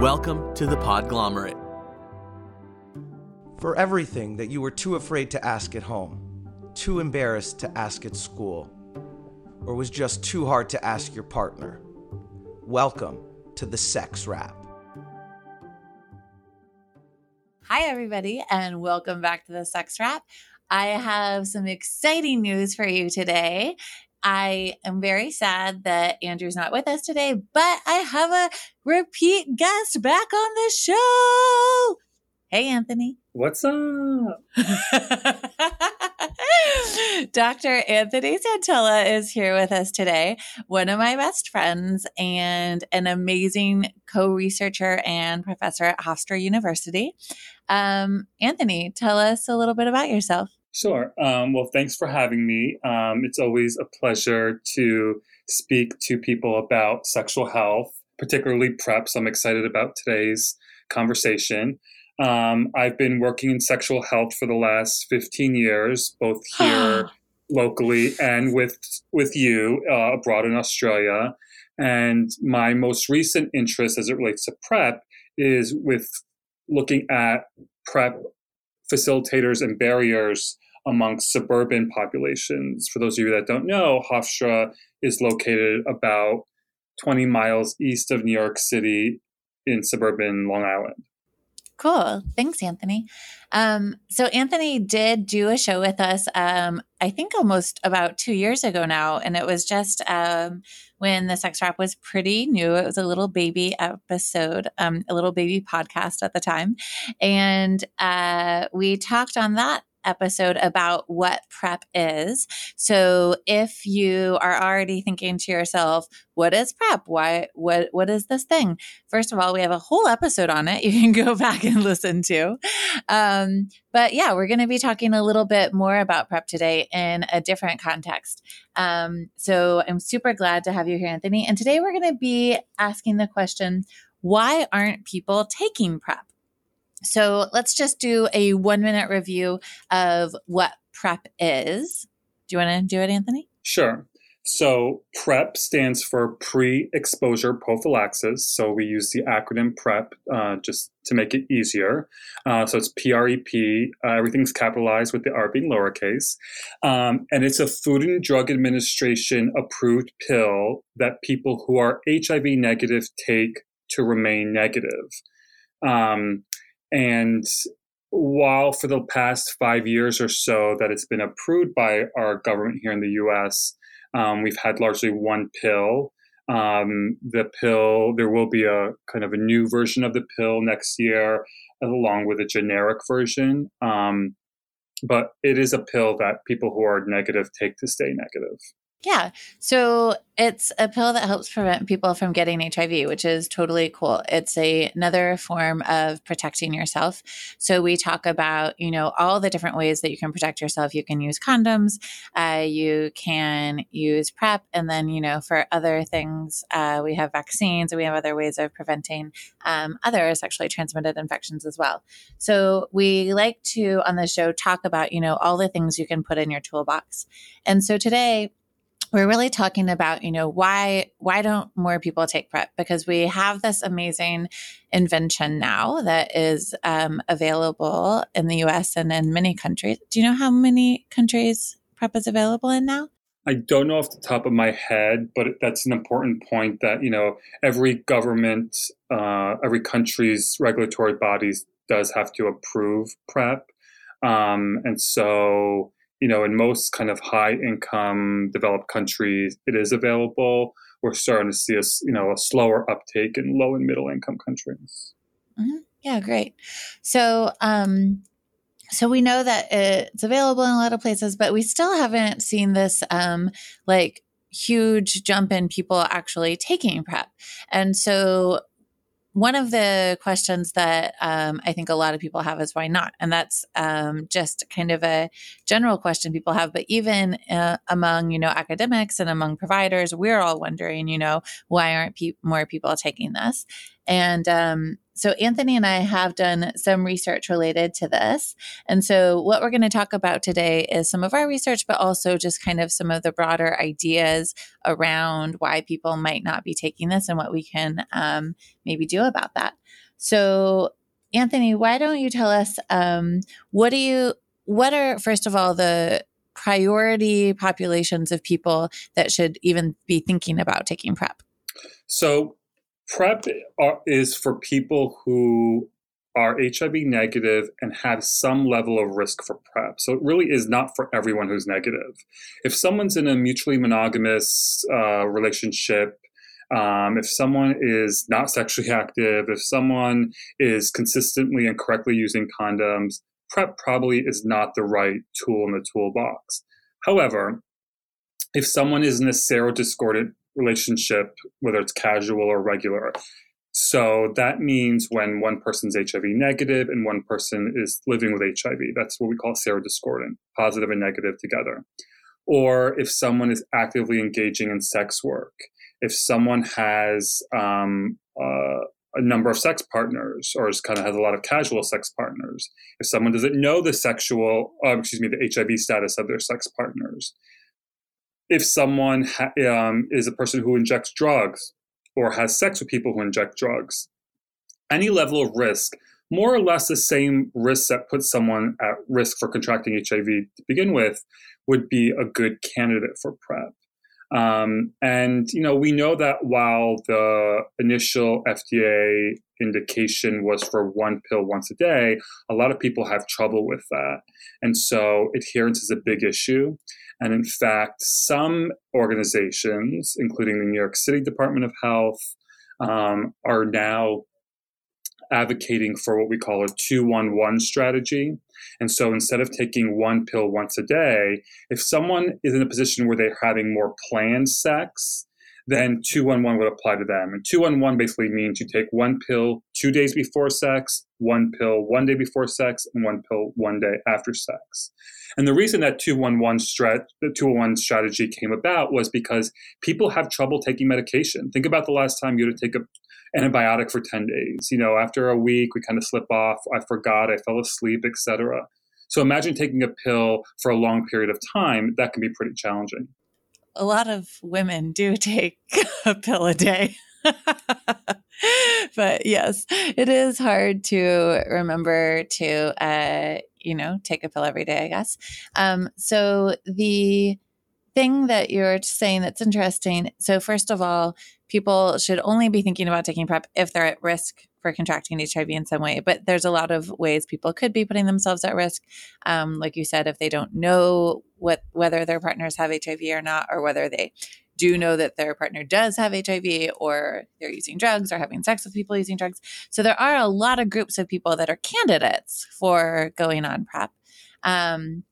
Welcome to the Podglomerate. For everything that you were too afraid to ask at home, too embarrassed to ask at school, or was just too hard to ask your partner, welcome to the Sex Wrap. Hi, everybody, and welcome back to the Sex Wrap. I have some exciting news for you today. I am very sad that Andrew's not with us today, but I have a repeat guest back on the show. Hey, Anthony. What's up? Dr. Anthony Santella is here with us today, one of my best friends and an amazing co researcher and professor at Hofstra University. Um, Anthony, tell us a little bit about yourself. Sure. Um, well, thanks for having me. Um, it's always a pleasure to speak to people about sexual health, particularly PrEP. So I'm excited about today's conversation. Um, I've been working in sexual health for the last 15 years, both here locally and with with you uh, abroad in Australia. And my most recent interest, as it relates to PrEP, is with looking at PrEP facilitators and barriers amongst suburban populations. For those of you that don't know, Hofstra is located about 20 miles east of New York City in suburban Long Island. Cool. Thanks, Anthony. Um, so, Anthony did do a show with us, um, I think almost about two years ago now. And it was just um, when the sex wrap was pretty new. It was a little baby episode, um, a little baby podcast at the time. And uh, we talked on that episode about what PrEP is. So if you are already thinking to yourself, what is PrEP? Why what what is this thing? First of all, we have a whole episode on it you can go back and listen to. Um, but yeah, we're going to be talking a little bit more about PrEP today in a different context. Um, so I'm super glad to have you here, Anthony. And today we're going to be asking the question, why aren't people taking PrEP? So let's just do a one minute review of what PrEP is. Do you want to do it, Anthony? Sure. So PrEP stands for pre-exposure prophylaxis. So we use the acronym PrEP uh, just to make it easier. Uh, so it's PREP. Uh, everything's capitalized with the R being lowercase, um, and it's a Food and Drug Administration approved pill that people who are HIV negative take to remain negative. Um, and while for the past five years or so that it's been approved by our government here in the US, um, we've had largely one pill. Um, the pill, there will be a kind of a new version of the pill next year, along with a generic version. Um, but it is a pill that people who are negative take to stay negative. Yeah. So it's a pill that helps prevent people from getting HIV, which is totally cool. It's a, another form of protecting yourself. So we talk about, you know, all the different ways that you can protect yourself. You can use condoms, uh, you can use PrEP, and then, you know, for other things, uh, we have vaccines and we have other ways of preventing um, other sexually transmitted infections as well. So we like to, on the show, talk about, you know, all the things you can put in your toolbox. And so today, we're really talking about you know why why don't more people take prep? Because we have this amazing invention now that is um, available in the us and in many countries. Do you know how many countries prep is available in now? I don't know off the top of my head, but that's an important point that, you know, every government, uh, every country's regulatory bodies does have to approve PrEP. Um, and so, you know, in most kind of high income developed countries, it is available. We're starting to see a, you know, a slower uptake in low and middle income countries. Mm-hmm. Yeah, great. So, um, so we know that it's available in a lot of places, but we still haven't seen this um, like huge jump in people actually taking PrEP. And so one of the questions that um, I think a lot of people have is why not? And that's um, just kind of a general question people have. But even uh, among, you know, academics and among providers, we're all wondering, you know, why aren't pe- more people taking this? And um, so, Anthony and I have done some research related to this. And so, what we're going to talk about today is some of our research, but also just kind of some of the broader ideas around why people might not be taking this and what we can um, maybe do about that. So, Anthony, why don't you tell us um, what do you, what are, first of all, the priority populations of people that should even be thinking about taking PrEP? So, PrEP is for people who are HIV negative and have some level of risk for PrEP. So it really is not for everyone who's negative. If someone's in a mutually monogamous uh, relationship, um, if someone is not sexually active, if someone is consistently and correctly using condoms, PrEP probably is not the right tool in the toolbox. However, if someone is in a serodiscordant relationship, whether it's casual or regular. So that means when one person's HIV negative and one person is living with HIV, that's what we call serodiscordant, positive and negative together. Or if someone is actively engaging in sex work, if someone has um, uh, a number of sex partners or is kind of has a lot of casual sex partners, if someone doesn't know the sexual, uh, excuse me, the HIV status of their sex partners, if someone ha- um, is a person who injects drugs or has sex with people who inject drugs, any level of risk, more or less the same risk that puts someone at risk for contracting HIV to begin with, would be a good candidate for PrEP. Um, and you know, we know that while the initial FDA indication was for one pill once a day, a lot of people have trouble with that, and so adherence is a big issue. And in fact, some organizations, including the New York City Department of Health, um, are now advocating for what we call a 211 strategy. And so instead of taking one pill once a day, if someone is in a position where they're having more planned sex, then 211 would apply to them. And 211 basically means you take one pill two days before sex, one pill one day before sex, and one pill one day after sex. And the reason that 211 strat- the 211 strategy came about was because people have trouble taking medication. Think about the last time you had to take a antibiotic for 10 days. You know, after a week, we kind of slip off. I forgot, I fell asleep, etc. So imagine taking a pill for a long period of time. That can be pretty challenging. A lot of women do take a pill a day. but yes, it is hard to remember to, uh, you know, take a pill every day, I guess. Um, so the thing that you're saying that's interesting. So, first of all, people should only be thinking about taking PrEP if they're at risk for contracting HIV in some way. But there's a lot of ways people could be putting themselves at risk. Um, like you said, if they don't know what whether their partners have HIV or not, or whether they do know that their partner does have HIV or they're using drugs or having sex with people using drugs. So there are a lot of groups of people that are candidates for going on PrEP. Um,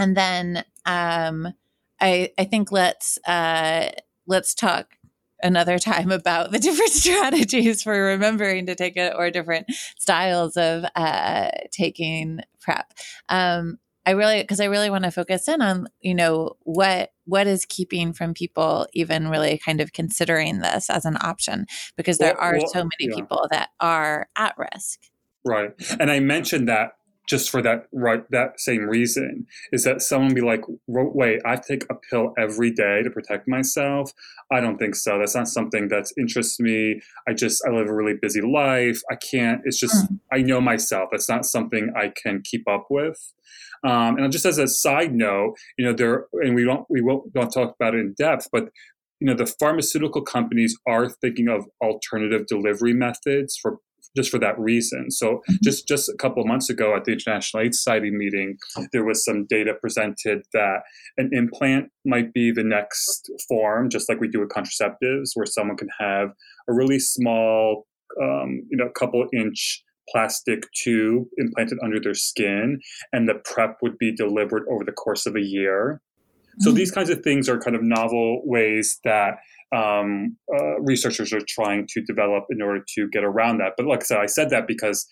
and then um, I, I think let's uh, let's talk another time about the different strategies for remembering to take it or different styles of uh, taking PrEP. Um, I really because I really want to focus in on you know what what is keeping from people even really kind of considering this as an option because there well, are well, so many yeah. people that are at risk. Right, and I mentioned that just for that right that same reason is that someone be like wait i take a pill every day to protect myself? I don't think so. That's not something that interests me. I just i live a really busy life. I can't it's just mm. i know myself. That's not something i can keep up with. Um, and just as a side note you know there and we don't we won't don't talk about it in depth but you know the pharmaceutical companies are thinking of alternative delivery methods for just for that reason. So mm-hmm. just just a couple of months ago at the International AIDS Society meeting, there was some data presented that an implant might be the next form, just like we do with contraceptives, where someone can have a really small, um, you know, couple inch plastic tube implanted under their skin, and the PrEP would be delivered over the course of a year. So mm-hmm. these kinds of things are kind of novel ways that um, uh, researchers are trying to develop in order to get around that. But like I said, I said that because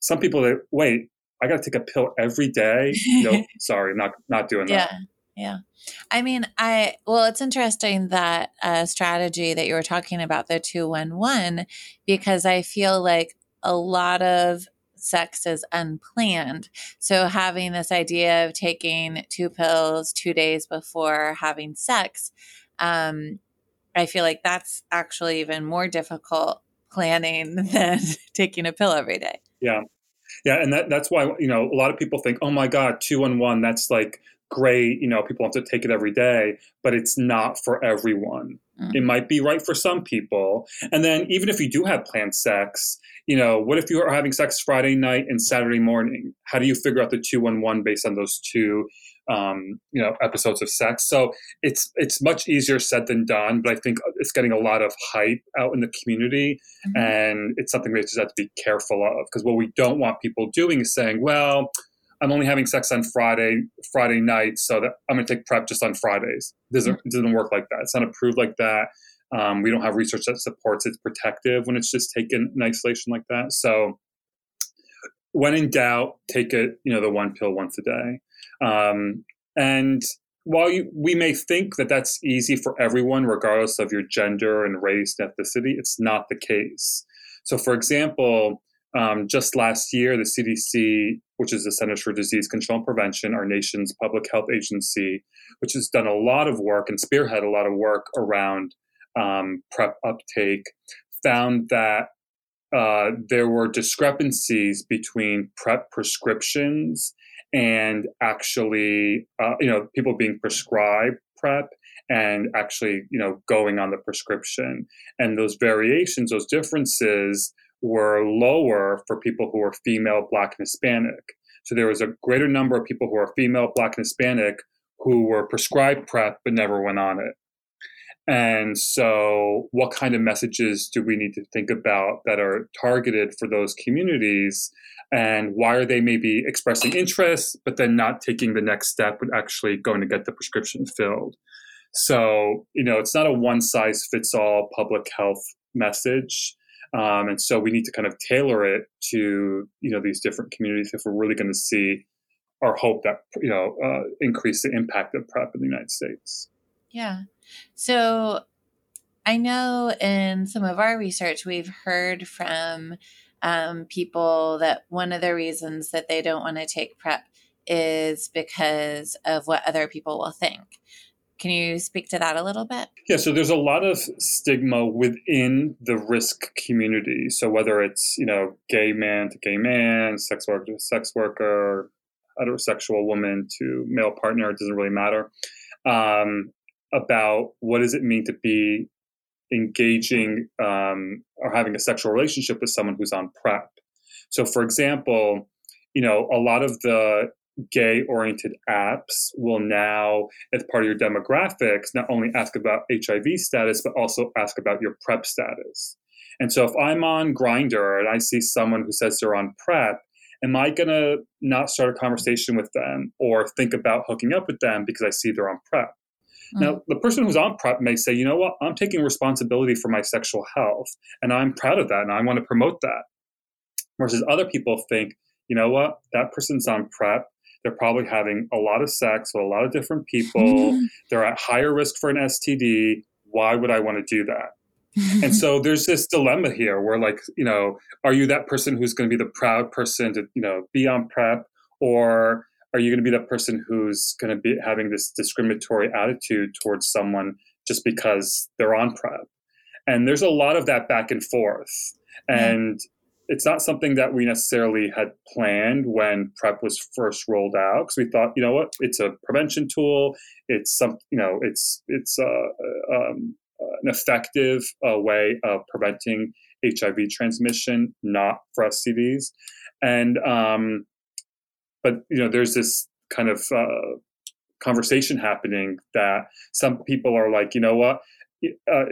some people that wait, I got to take a pill every day. No, sorry, not not doing that. yeah. that. Yeah. I mean, I, well, it's interesting that uh, strategy that you were talking about, the 211, because I feel like a lot of sex is unplanned. So having this idea of taking two pills two days before having sex, um, I feel like that's actually even more difficult planning than taking a pill every day. Yeah. Yeah, and that, that's why you know a lot of people think, oh my god, two on one, that's like great. You know, people have to take it every day, but it's not for everyone. Mm. It might be right for some people, and then even if you do have planned sex, you know, what if you are having sex Friday night and Saturday morning? How do you figure out the two on one based on those two? Um, you know, episodes of sex. So it's it's much easier said than done, but I think it's getting a lot of hype out in the community, mm-hmm. and it's something we just have to be careful of because what we don't want people doing is saying, "Well, I'm only having sex on Friday, Friday night, so that I'm going to take PrEP just on Fridays. It doesn't mm-hmm. it doesn't work like that. It's not approved like that. Um, we don't have research that supports it's protective when it's just taken in isolation like that. So, when in doubt, take it. You know, the one pill once a day. Um, and while you, we may think that that's easy for everyone, regardless of your gender and race and ethnicity, it's not the case. So, for example, um, just last year, the CDC, which is the Centers for Disease Control and Prevention, our nation's public health agency, which has done a lot of work and spearhead a lot of work around um, PrEP uptake, found that uh, there were discrepancies between PrEP prescriptions and actually, uh, you know, people being prescribed PrEP and actually, you know, going on the prescription. And those variations, those differences were lower for people who were female, black, and Hispanic. So there was a greater number of people who are female, black, and Hispanic who were prescribed PrEP but never went on it. And so, what kind of messages do we need to think about that are targeted for those communities? And why are they maybe expressing interest, but then not taking the next step with actually going to get the prescription filled? So, you know, it's not a one size fits all public health message. Um, and so we need to kind of tailor it to you know these different communities if we're really going to see our hope that you know uh, increase the impact of PrEP in the United States. Yeah. So I know in some of our research we've heard from um, people that one of the reasons that they don't want to take PrEP is because of what other people will think. Can you speak to that a little bit? Yeah, so there's a lot of stigma within the risk community. So whether it's, you know, gay man to gay man, sex worker to sex worker, heterosexual woman to male partner, it doesn't really matter. Um, about what does it mean to be engaging um, or having a sexual relationship with someone who's on PrEP. So, for example, you know, a lot of the gay oriented apps will now, as part of your demographics, not only ask about HIV status, but also ask about your PrEP status. And so if I'm on Grindr and I see someone who says they're on PrEP, am I going to not start a conversation with them or think about hooking up with them because I see they're on PrEP? Mm. Now, the person who's on PrEP may say, you know what, I'm taking responsibility for my sexual health and I'm proud of that and I want to promote that. Versus other people think, you know what, that person's on PrEP. They're probably having a lot of sex with a lot of different people. They're at higher risk for an STD. Why would I want to do that? and so there's this dilemma here where like you know are you that person who's going to be the proud person to you know be on prep or are you going to be that person who's going to be having this discriminatory attitude towards someone just because they're on prep and there's a lot of that back and forth. And it's not something that we necessarily had planned when prep was first rolled out because we thought you know what? It's a prevention tool. It's some you know it's it's uh, um, an effective uh, way of preventing hiv transmission not for stds and um, but you know there's this kind of uh, conversation happening that some people are like you know what? Uh,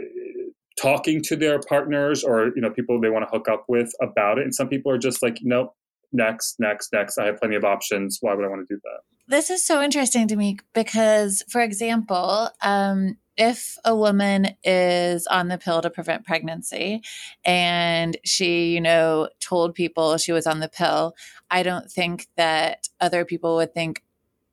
talking to their partners or you know people they want to hook up with about it and some people are just like nope next next next. I have plenty of options. Why would i want to do that? This is so interesting to me because for example um, if a woman is on the pill to prevent pregnancy and she you know told people she was on the pill i don't think that other people would think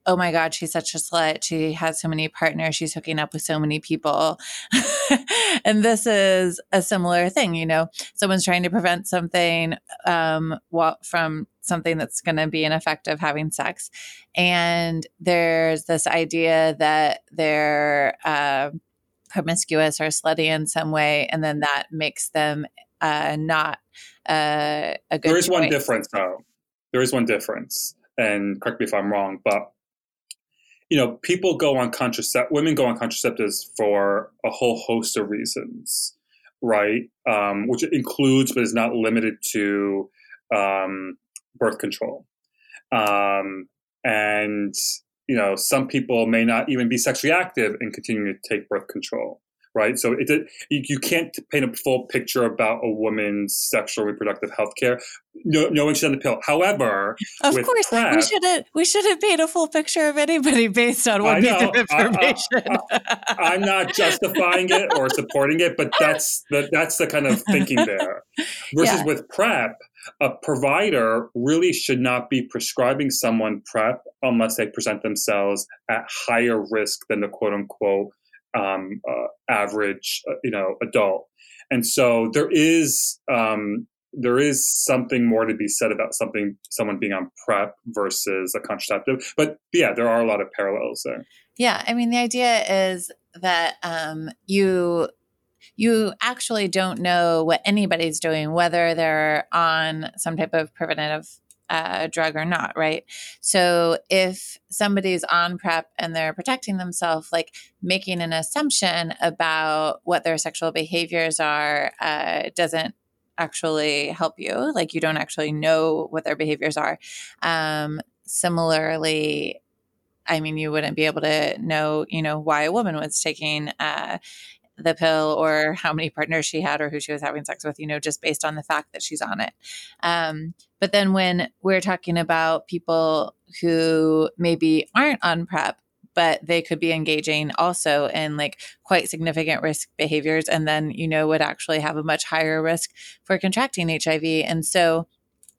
oh my God, she's such a slut. She has so many partners. She's hooking up with so many people. and this is a similar thing. You know, someone's trying to prevent something um, from something that's going to be an effect of having sex. And there's this idea that they're uh, promiscuous or slutty in some way. And then that makes them uh, not uh, a good There is choice. one difference, though. There is one difference. And correct me if I'm wrong, but you know, people go on contracept women go on contraceptives for a whole host of reasons, right? Um, which includes but is not limited to um, birth control. Um, and you know, some people may not even be sexually active and continue to take birth control right? So it, you can't paint a full picture about a woman's sexual reproductive health care no, knowing she's on the pill. However, of course, PrEP, we shouldn't we shouldn't paint a full picture of anybody based on one piece of information. I, am not justifying it or supporting it, but that's the, that's the kind of thinking there. Versus yeah. with PrEP, a provider really should not be prescribing someone PrEP unless they present themselves at higher risk than the quote unquote um, uh, average, uh, you know, adult. And so there is um, there is something more to be said about something someone being on PrEP versus a contraceptive. But yeah, there are a lot of parallels there. Yeah, I mean, the idea is that um, you you actually don't know what anybody's doing, whether they're on some type of preventative uh, drug or not, right? So if somebody's on PrEP and they're protecting themselves, like making an assumption about what their sexual behaviors are uh, doesn't actually help you. Like you don't actually know what their behaviors are. Um, similarly, I mean, you wouldn't be able to know, you know, why a woman was taking uh, the pill or how many partners she had or who she was having sex with, you know, just based on the fact that she's on it. Um, but then when we're talking about people who maybe aren't on PrEP, but they could be engaging also in like quite significant risk behaviors and then, you know, would actually have a much higher risk for contracting HIV. And so,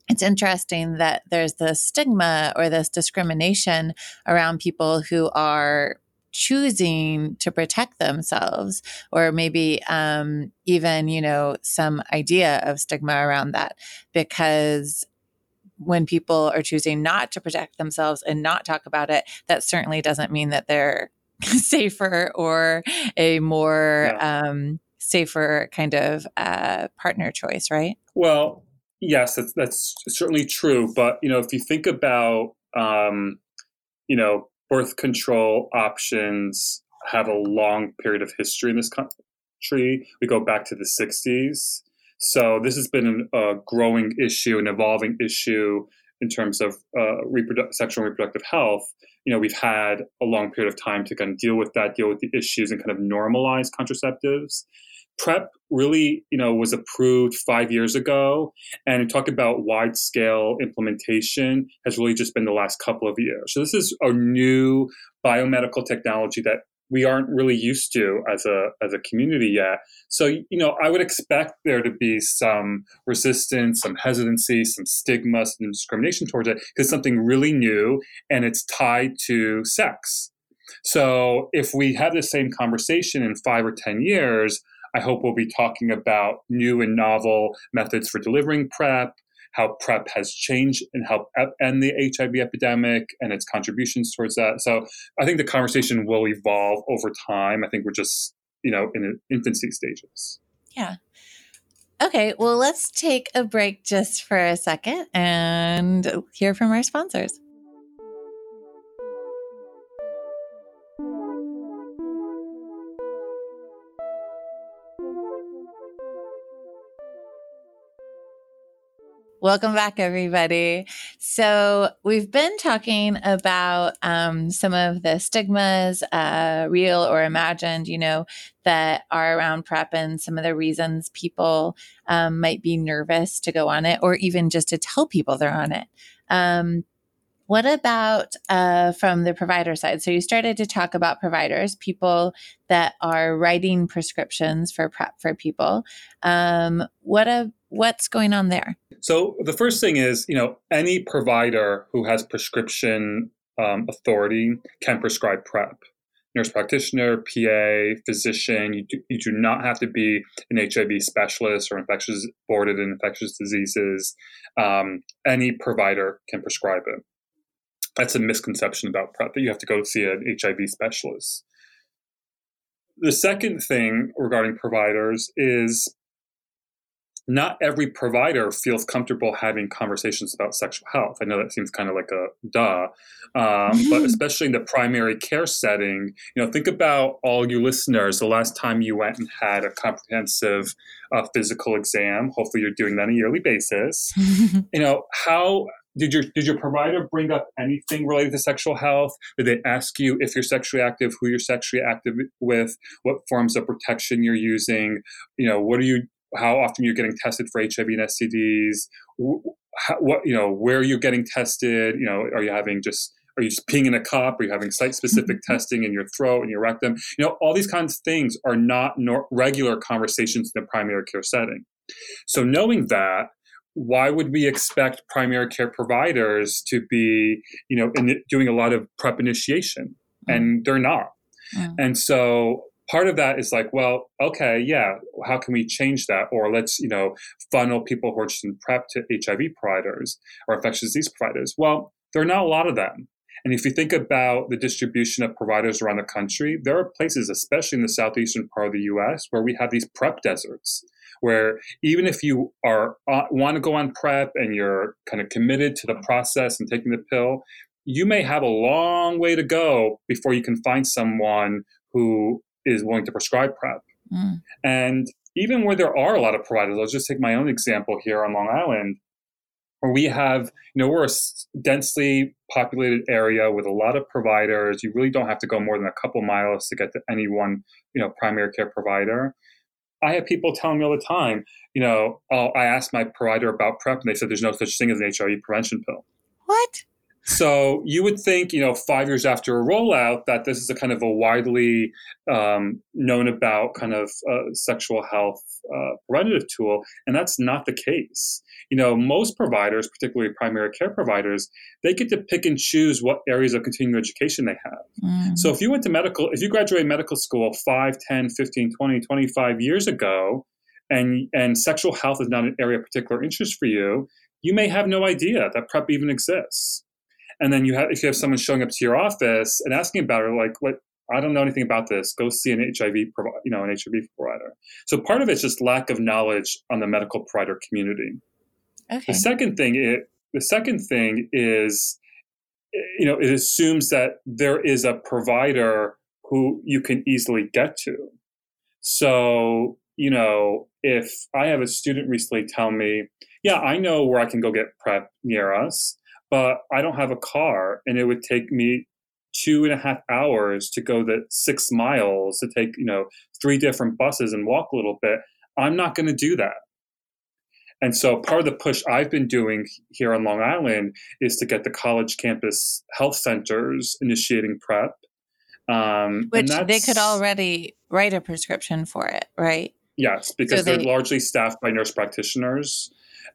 it's interesting that there's this stigma or this discrimination around people who are choosing to protect themselves or maybe um, even you know some idea of stigma around that because when people are choosing not to protect themselves and not talk about it that certainly doesn't mean that they're safer or a more yeah. um, safer kind of uh, partner choice right well yes that's, that's certainly true but you know if you think about um, you know birth control options have a long period of history in this country. We go back to the 60s. So this has been a growing issue, an evolving issue in terms of uh, reprodu- sexual and reproductive health. You know, we've had a long period of time to kind of deal with that, deal with the issues, and kind of normalize contraceptives. PrEP really, you know, was approved five years ago, and talk about wide scale implementation has really just been the last couple of years. So this is a new biomedical technology that we aren't really used to as a as a community yet. So you know, I would expect there to be some resistance, some hesitancy, some stigma, some discrimination towards it because something really new and it's tied to sex. So if we have the same conversation in five or ten years, I hope we'll be talking about new and novel methods for delivering PrEP, how PrEP has changed and helped end the HIV epidemic and its contributions towards that. So I think the conversation will evolve over time. I think we're just, you know, in infancy stages. Yeah. Okay, well, let's take a break just for a second and hear from our sponsors. Welcome back, everybody. So, we've been talking about um, some of the stigmas, uh, real or imagined, you know, that are around PrEP and some of the reasons people um, might be nervous to go on it or even just to tell people they're on it. Um, what about uh, from the provider side? So you started to talk about providers, people that are writing prescriptions for PrEP for people. Um, what a, what's going on there? So the first thing is, you know, any provider who has prescription um, authority can prescribe PrEP. Nurse practitioner, PA, physician, you do, you do not have to be an HIV specialist or infectious boarded in infectious diseases. Um, any provider can prescribe it. That's a misconception about PrEP that you have to go see an HIV specialist. The second thing regarding providers is not every provider feels comfortable having conversations about sexual health. I know that seems kind of like a duh, um, but especially in the primary care setting, you know, think about all you listeners. The last time you went and had a comprehensive uh, physical exam, hopefully you're doing that on a yearly basis. you know, how did your did your provider bring up anything related to sexual health? Did they ask you if you're sexually active, who you're sexually active with, what forms of protection you're using? You know, what are you how often you're getting tested for HIV and STDs, how, what you know, where are you're getting tested. You know, are you having just are you just peeing in a cup? Are you having site specific testing in your throat and your rectum? You know, all these kinds of things are not nor- regular conversations in the primary care setting. So knowing that, why would we expect primary care providers to be, you know, in, doing a lot of prep initiation? Mm. And they're not. Mm. And so part of that is like, well, okay, yeah, how can we change that? Or let's, you know, funnel people who are just in prep to HIV providers or infectious disease providers. Well, there are not a lot of them. And if you think about the distribution of providers around the country, there are places, especially in the southeastern part of the US, where we have these prep deserts where even if you are uh, want to go on prep and you're kind of committed to the process and taking the pill you may have a long way to go before you can find someone who is willing to prescribe PrEP. Mm. And even where there are a lot of providers, I'll just take my own example here on Long Island, where we have, you know, we're a densely populated area with a lot of providers. You really don't have to go more than a couple miles to get to any one, you know, primary care provider. I have people telling me all the time, you know, oh, I asked my provider about PrEP and they said there's no such thing as an HIV prevention pill. What? So you would think, you know, five years after a rollout, that this is a kind of a widely um, known about kind of uh, sexual health uh, preventative tool, and that's not the case. You know, most providers, particularly primary care providers, they get to pick and choose what areas of continuing education they have. Mm-hmm. So if you went to medical, if you graduated medical school 5, 10, 15, 20, 25 years ago, and, and sexual health is not an area of particular interest for you, you may have no idea that PrEP even exists. And then you have if you have someone showing up to your office and asking about it, like what I don't know anything about this. Go see an HIV, provi- you know, an HIV provider. So part of it's just lack of knowledge on the medical provider community. Okay. The second thing, it, the second thing is, eh, you know, it assumes that there is a provider who you can easily get to. So, you know, if I have a student recently tell me, yeah, I know where I can go get PrEP near us but I don't have a car and it would take me two and a half hours to go the six miles to take, you know, three different buses and walk a little bit. I'm not going to do that. And so part of the push I've been doing here on Long Island is to get the college campus health centers initiating PrEP. Um, Which they could already write a prescription for it, right? Yes, because so they, they're largely staffed by nurse practitioners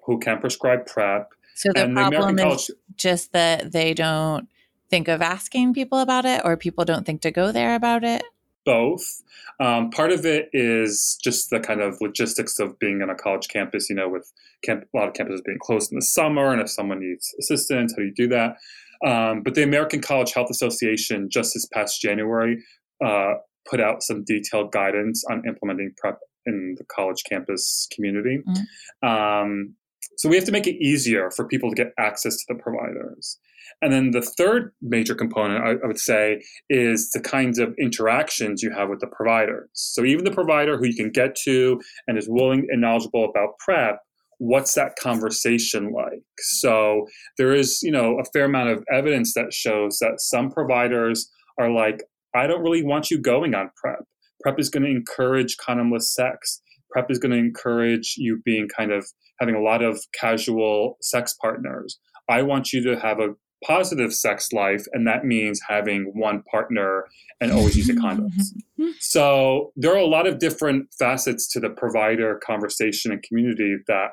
who can prescribe PrEP. So the and problem the is College, just that they don't think of asking people about it, or people don't think to go there about it. Both. Um, part of it is just the kind of logistics of being on a college campus. You know, with camp- a lot of campuses being closed in the summer, and if someone needs assistance, how do you do that? Um, but the American College Health Association just this past January uh, put out some detailed guidance on implementing PrEP in the college campus community. Mm-hmm. Um, so we have to make it easier for people to get access to the providers. And then the third major component, I, I, would say, is the kinds of interactions you have with the providers. So even the provider who you can get to and is willing and knowledgeable about PrEP, what's that conversation like? So there is, you know, a fair amount of evidence that shows that some providers are like, I don't really want you going on PrEP. PrEP is going to encourage condomless sex. PrEP is going to encourage you being kind of having a lot of casual sex partners. I want you to have a positive sex life, and that means having one partner and always using condoms. so there are a lot of different facets to the provider conversation and community that,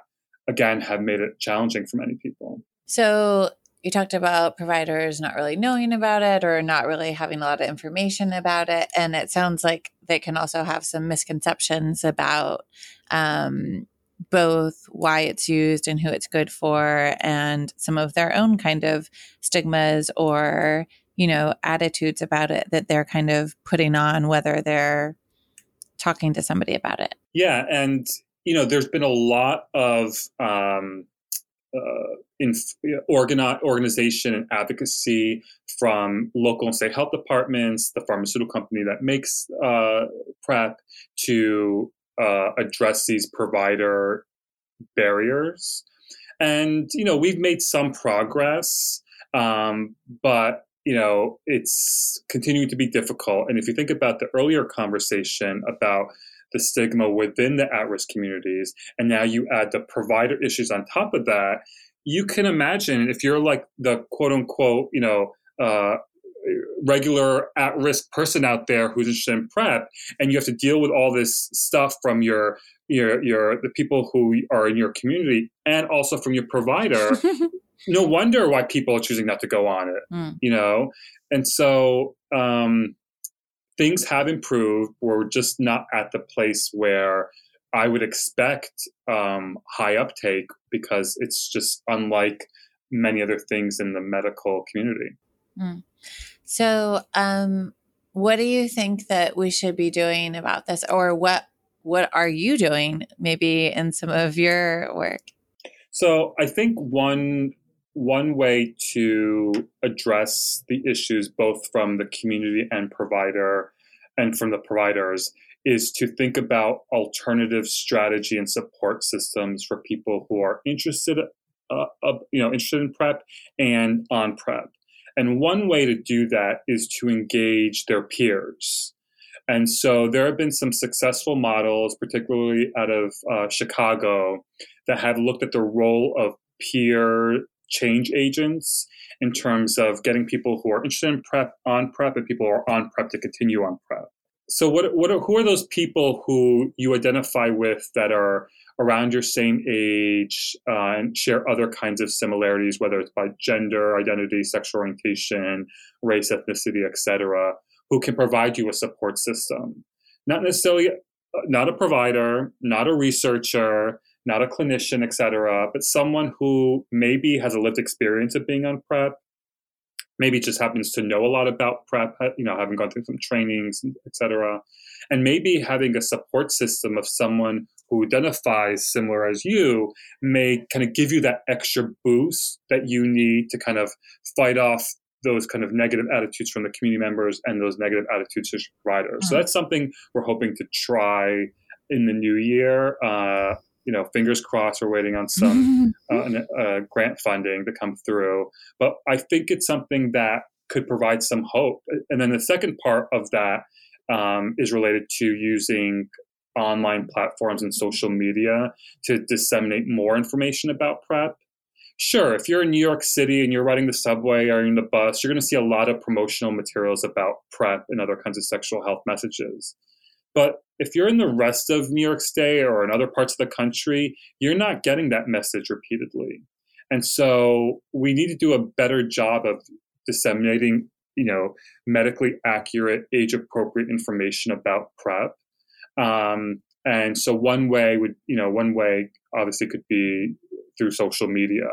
again, have made it challenging for many people. So you talked about providers not really knowing about it or not really having a lot of information about it. And it sounds like they can also have some misconceptions about um, both why it's used and who it's good for and some of their own kind of stigmas or you know attitudes about it that they're kind of putting on whether they're talking to somebody about it. Yeah and you know there's been a lot of um, uh, in organi- organization and advocacy from local and state health departments, the pharmaceutical company that makes uh, PrEP, to uh, address these provider barriers. And you know, we've made some progress, um, but you know, it's continuing to be difficult. And if you think about the earlier conversation about the stigma within the at-risk communities, and now you add the provider issues on top of that, you can imagine if you're like the quote unquote, you know, uh, regular at-risk person out there who's interested in prep and you have to deal with all this stuff from your your your the people who are in your community and also from your provider no wonder why people are choosing not to go on it mm. you know and so um, things have improved we're just not at the place where i would expect um, high uptake because it's just unlike many other things in the medical community mm. So, um, what do you think that we should be doing about this, or what what are you doing maybe in some of your work? So, I think one one way to address the issues, both from the community and provider, and from the providers, is to think about alternative strategy and support systems for people who are interested, uh, uh, you know, interested in prep and on prep. And one way to do that is to engage their peers. And so there have been some successful models, particularly out of uh, Chicago, that have looked at the role of peer change agents in terms of getting people who are interested in prep on prep and people who are on prep to continue on prep. So, what, what are, who are those people who you identify with that are around your same age uh, and share other kinds of similarities, whether it's by gender, identity, sexual orientation, race, ethnicity, etc., who can provide you a support system. Not necessarily, uh, not a provider, not a researcher, not a clinician, etc., but someone who maybe has a lived experience of being on PrEP, maybe just happens to know a lot about PrEP, you know, having gone through some trainings, etc., and maybe having a support system of someone who identifies similar as you may kind of give you that extra boost that you need to kind of fight off those kind of negative attitudes from the community members and those negative attitudes to providers. Mm-hmm. So that's something we're hoping to try in the new year. Uh, you know, fingers crossed, we're waiting on some uh, uh, grant funding to come through. But I think it's something that could provide some hope. And then the second part of that um, is related to using online platforms and social media to disseminate more information about PrEP. Sure, if you're in New York City and you're riding the subway or in the bus, you're going to see a lot of promotional materials about PrEP and other kinds of sexual health messages. But if you're in the rest of New York State or in other parts of the country, you're not getting that message repeatedly. And so we need to do a better job of disseminating, you know, medically accurate, age appropriate information about PrEP um, and so one way would, you know, one way obviously could be through social media,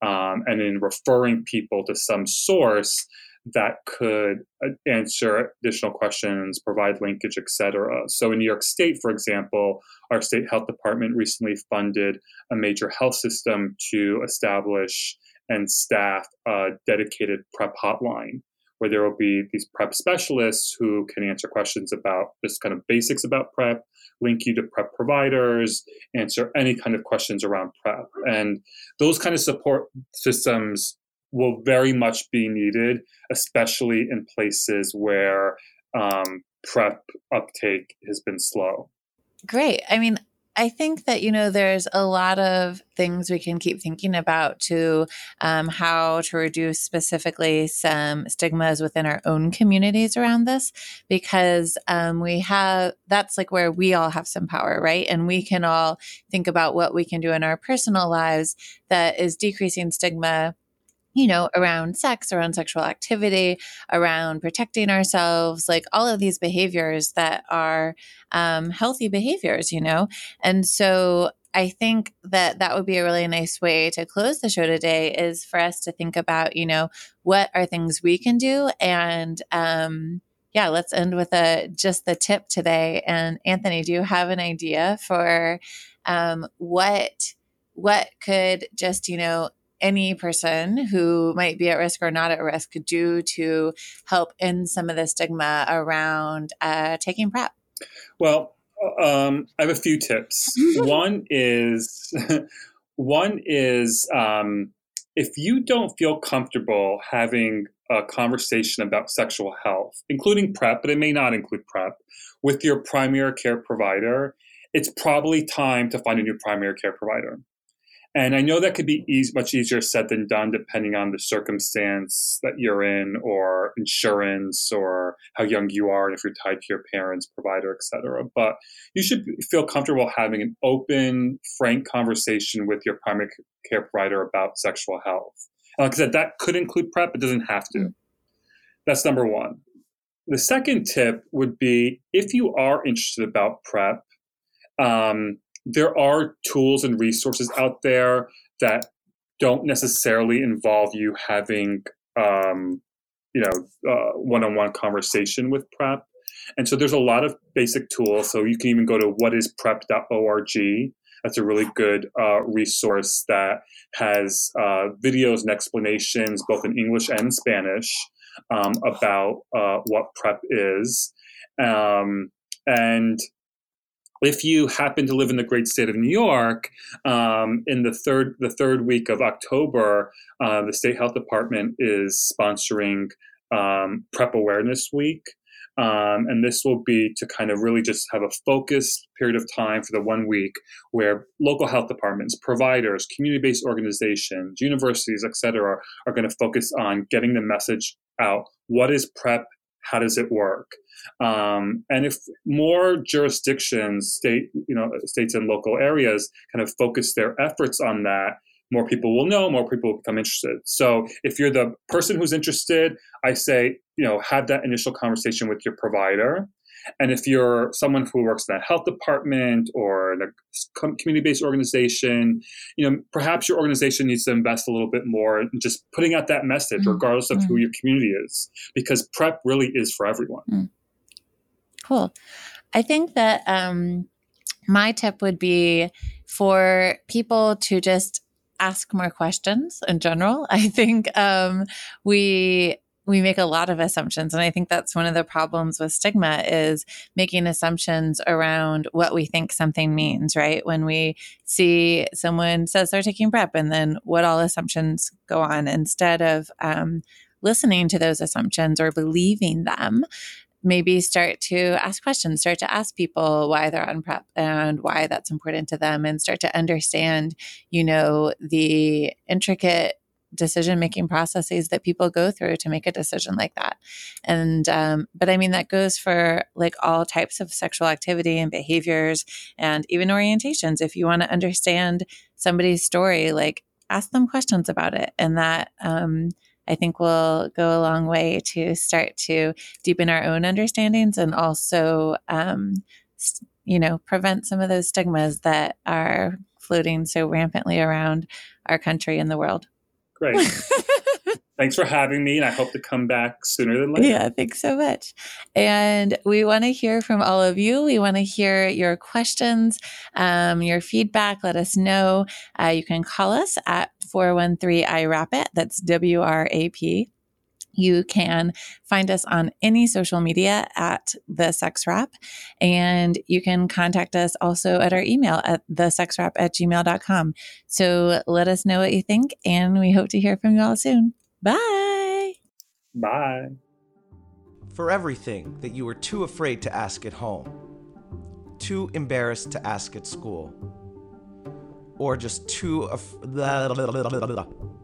um, and in referring people to some source that could uh, answer additional questions, provide linkage, etc. So in New York State, for example, our state health department recently funded a major health system to establish and staff a dedicated PrEP hotline where there will be these prep specialists who can answer questions about just kind of basics about prep, link you to prep providers, answer any kind of questions around prep. And those kind of support systems will very much be needed, especially in places where um, prep uptake has been slow. Great. I mean, I think that, you know, there's a lot of things we can keep thinking about to um, how to reduce specifically some stigmas within our own communities around this, because um, we have that's like where we all have some power, right? And we can all think about what we can do in our personal lives that is decreasing stigma you know, around sex, around sexual activity, around protecting ourselves, like all of these behaviors that are um, healthy behaviors, you know? And so I think that that would be a really nice way to close the show today is for us to think about, you know, what are things we can do and, um, yeah, let's end with a just the tip today. And Anthony, do you have an idea for um, what what could just you know any person who might be at risk or not at risk do to help end some of the stigma around uh, taking PrEP? Well, um, I have a few tips. one is one is um, if you don't feel comfortable having a conversation about sexual health, including PrEP, but it may not include PrEP, with your primary care provider, it's probably time to find a new primary care provider. And I know that could be easy, much easier said than done, depending on the circumstance that you're in, or insurance, or how young you are, and if you're tied to your parents, provider, etc. But you should feel comfortable having an open, frank conversation with your primary care provider about sexual health. And like I said, that could include PrEP; it doesn't have to. That's number one. The second tip would be if you are interested about PrEP. Um, there are tools and resources out there that don't necessarily involve you having um, you know uh, one-on-one conversation with prep. And so there's a lot of basic tools. So you can even go to whatisprep.org that's a really good uh, resource that has uh, videos and explanations both in english and spanish um, about uh, what prep is. Um, and if you happen to live in the great state of New York, um, in the third the third week of October, uh, the state health department is sponsoring um, Prep Awareness Week. Um, and this will be to kind of really just have a focused period of time for the one week where local health departments, providers, community-based organizations, universities, et cetera, are going to focus on getting the message out. What is PrEP? How does it work? Um, and if more jurisdictions, state, you know, states and local areas kind of focus their efforts on that, more people will know, more people will become interested. So if you're the person who's interested, I say, you know, have that initial conversation with your provider. And if you're someone who works in a health department or in a community-based organization, you know, perhaps your organization needs to invest a little bit more in just putting out that message, mm-hmm. regardless of mm-hmm. who your community is, because PrEP really is for everyone. Mm. Cool. I think that um, my tip would be for people to just ask more questions in general. I think um, we we make a lot of assumptions and i think that's one of the problems with stigma is making assumptions around what we think something means right? When we see someone says they're taking prep and then what all assumptions go on. Instead of um, listening to those assumptions or believing them maybe start to ask questions, start to ask people why they're on prep and why that's important to them, and start to understand, you know, the intricate decision making processes that people go through to make a decision like that. And, um, but I mean, that goes for like all types of sexual activity and behaviors and even orientations. If you want to understand somebody's story, like ask them questions about it. And that, um, I think will go a long way to start to deepen our own understandings and also, um, you know, prevent some of those stigmas that are floating so rampantly around our country and the world. Great. Thanks for having me, and I hope to come back sooner than later. Yeah, thanks so much. And we want to hear from all of you. We want to hear your questions, um, your feedback. Let us know. Uh, you can call us at 413 IWRAP That's W R A P. You can find us on any social media at the sex wrap and you can contact us also at our email at the sex wrap at gmail.com. So let us know what you think and we hope to hear from you all soon. Bye. Bye. For everything that you were too afraid to ask at home, too embarrassed to ask at school, or just too. Af-